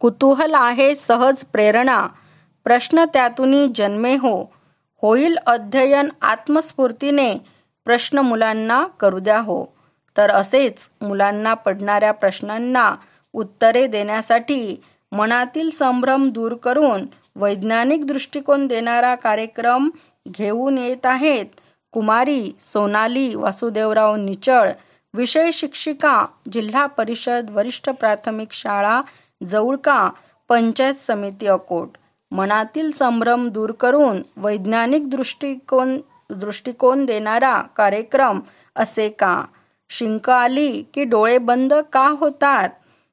कुतूहल आहे सहज प्रेरणा. प्रश्न त्यातून जन्मे हो. होईल अध्ययन आत्मस्फूर्तीने. प्रश्न मुलांना करू द्या हो. तर असेच मुलांना पडणाऱ्या प्रश्नांना उत्तरे देण्यासाठी मनातील संभ्रम दूर करून वैज्ञानिक दृष्टिकोन देणारा कार्यक्रम घेऊन येत आहेत कुमारी सोनाली वासुदेवराव निचळ विषय शिक्षिका जिल्हा परिषद वरिष्ठ प्राथमिक शाळा जवळका पंचायत समिती अकोट. मनातील संभ्रम दूर करून वैज्ञानिक दृष्टिकोन दृष्टिकोन देणारा कार्यक्रम असे का? शिंक आली की डोळे बंद का होतात?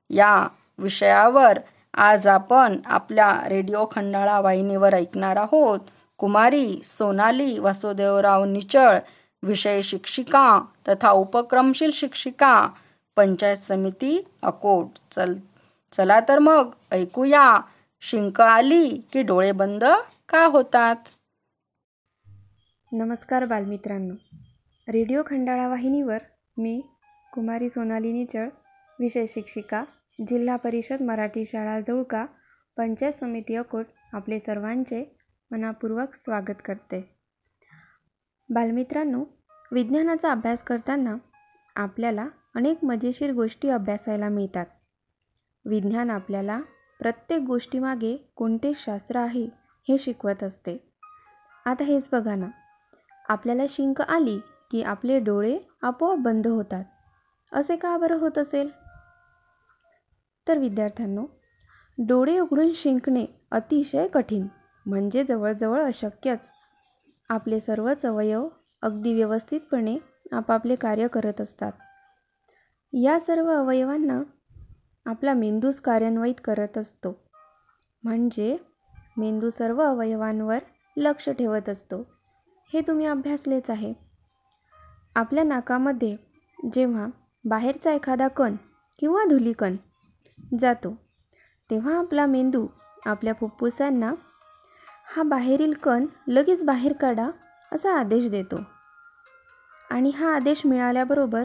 या विषयावर आज आपण आपल्या रेडिओ खंडाळा वाहिनीवर ऐकणार आहोत. कुमारी सोनाली वासुदेवराव निचळ विषय शिक्षिका तथा उपक्रमशील शिक्षिका पंचायत समिती अकोट. चल चला तर मग ऐकूया. शिंक आली की डोळे बंद का होतात? नमस्कार बालमित्रांनो. रेडिओ खंडाळा वाहिनीवर मी कुमारी सोनाली निचळ विषय शिक्षिका जिल्हा परिषद मराठी शाळा जवळका पंचायत समिती अकोट आपले सर्वांचे मनापूर्वक स्वागत करते. बालमित्रांनो विज्ञानाचा अभ्यास करताना आपल्याला अनेक मजेशीर गोष्टी अभ्यासायला मिळतात. विज्ञान आपल्याला प्रत्येक गोष्टीमागे कोणते शास्त्र आहे हे शिकवत असते. आता हेच बघा ना. आपल्याला शिंक आली की आपले डोळे आपोआप बंद होतात. असे का बरं होत असेल? तर विद्यार्थ्यांनो डोळे उघडून शिंकणे अतिशय कठीण म्हणजे जवळजवळ अशक्यच. आपले सर्वच अवयव अगदी व्यवस्थितपणे आपापले कार्य करत असतात. या सर्व अवयवांना आपला मेंदूच कार्यान्वित करत असतो. म्हणजे मेंदू सर्व अवयवांवर लक्ष ठेवत असतो. हे तुम्ही अभ्यासलेच आहे. आपल्या नाकामध्ये जेव्हा बाहेरचा एखादा कण किंवा धुलीकण जातो तेव्हा आपला मेंदू आपल्या फुप्फुसांना हा बाहेरील कण लगेच बाहेर काढा असा आदेश देतो. आणि हा आदेश मिळाल्याबरोबर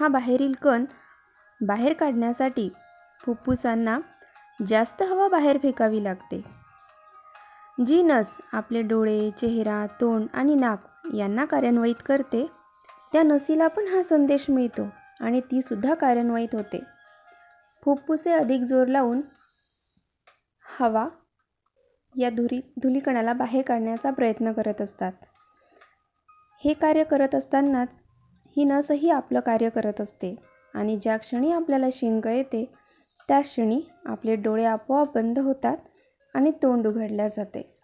हा बाहेरील कण बाहेर काढण्यासाठी फुफ्फुसांना जास्त हवा बाहेर फेकावी लागते. जी नस आपले डोळे चेहरा तोंड आणि नाक यांना कार्यान्वित करते त्या नसीला पण हा संदेश मिळतो आणि तीसुद्धा कार्यान्वित होते. फुफ्फुसे अधिक जोर लावून हवा या धुरी धुलीकणाला बाहेर काढण्याचा प्रयत्न करत असतात. हे कार्य करत असतानाच ही नसही आपलं कार्य करत असते. आणि ज्या क्षणी आपल्याला शिंक येते त्या क्षणी आपले डोळे आपोआप बंद होतात आणि तोंड उघडल्या जाते.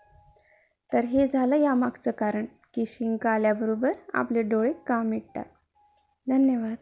तर हे झालं यामागचं कारण की शिंक आल्याबरोबर आपले डोळे का मिटतात धन्यवाद.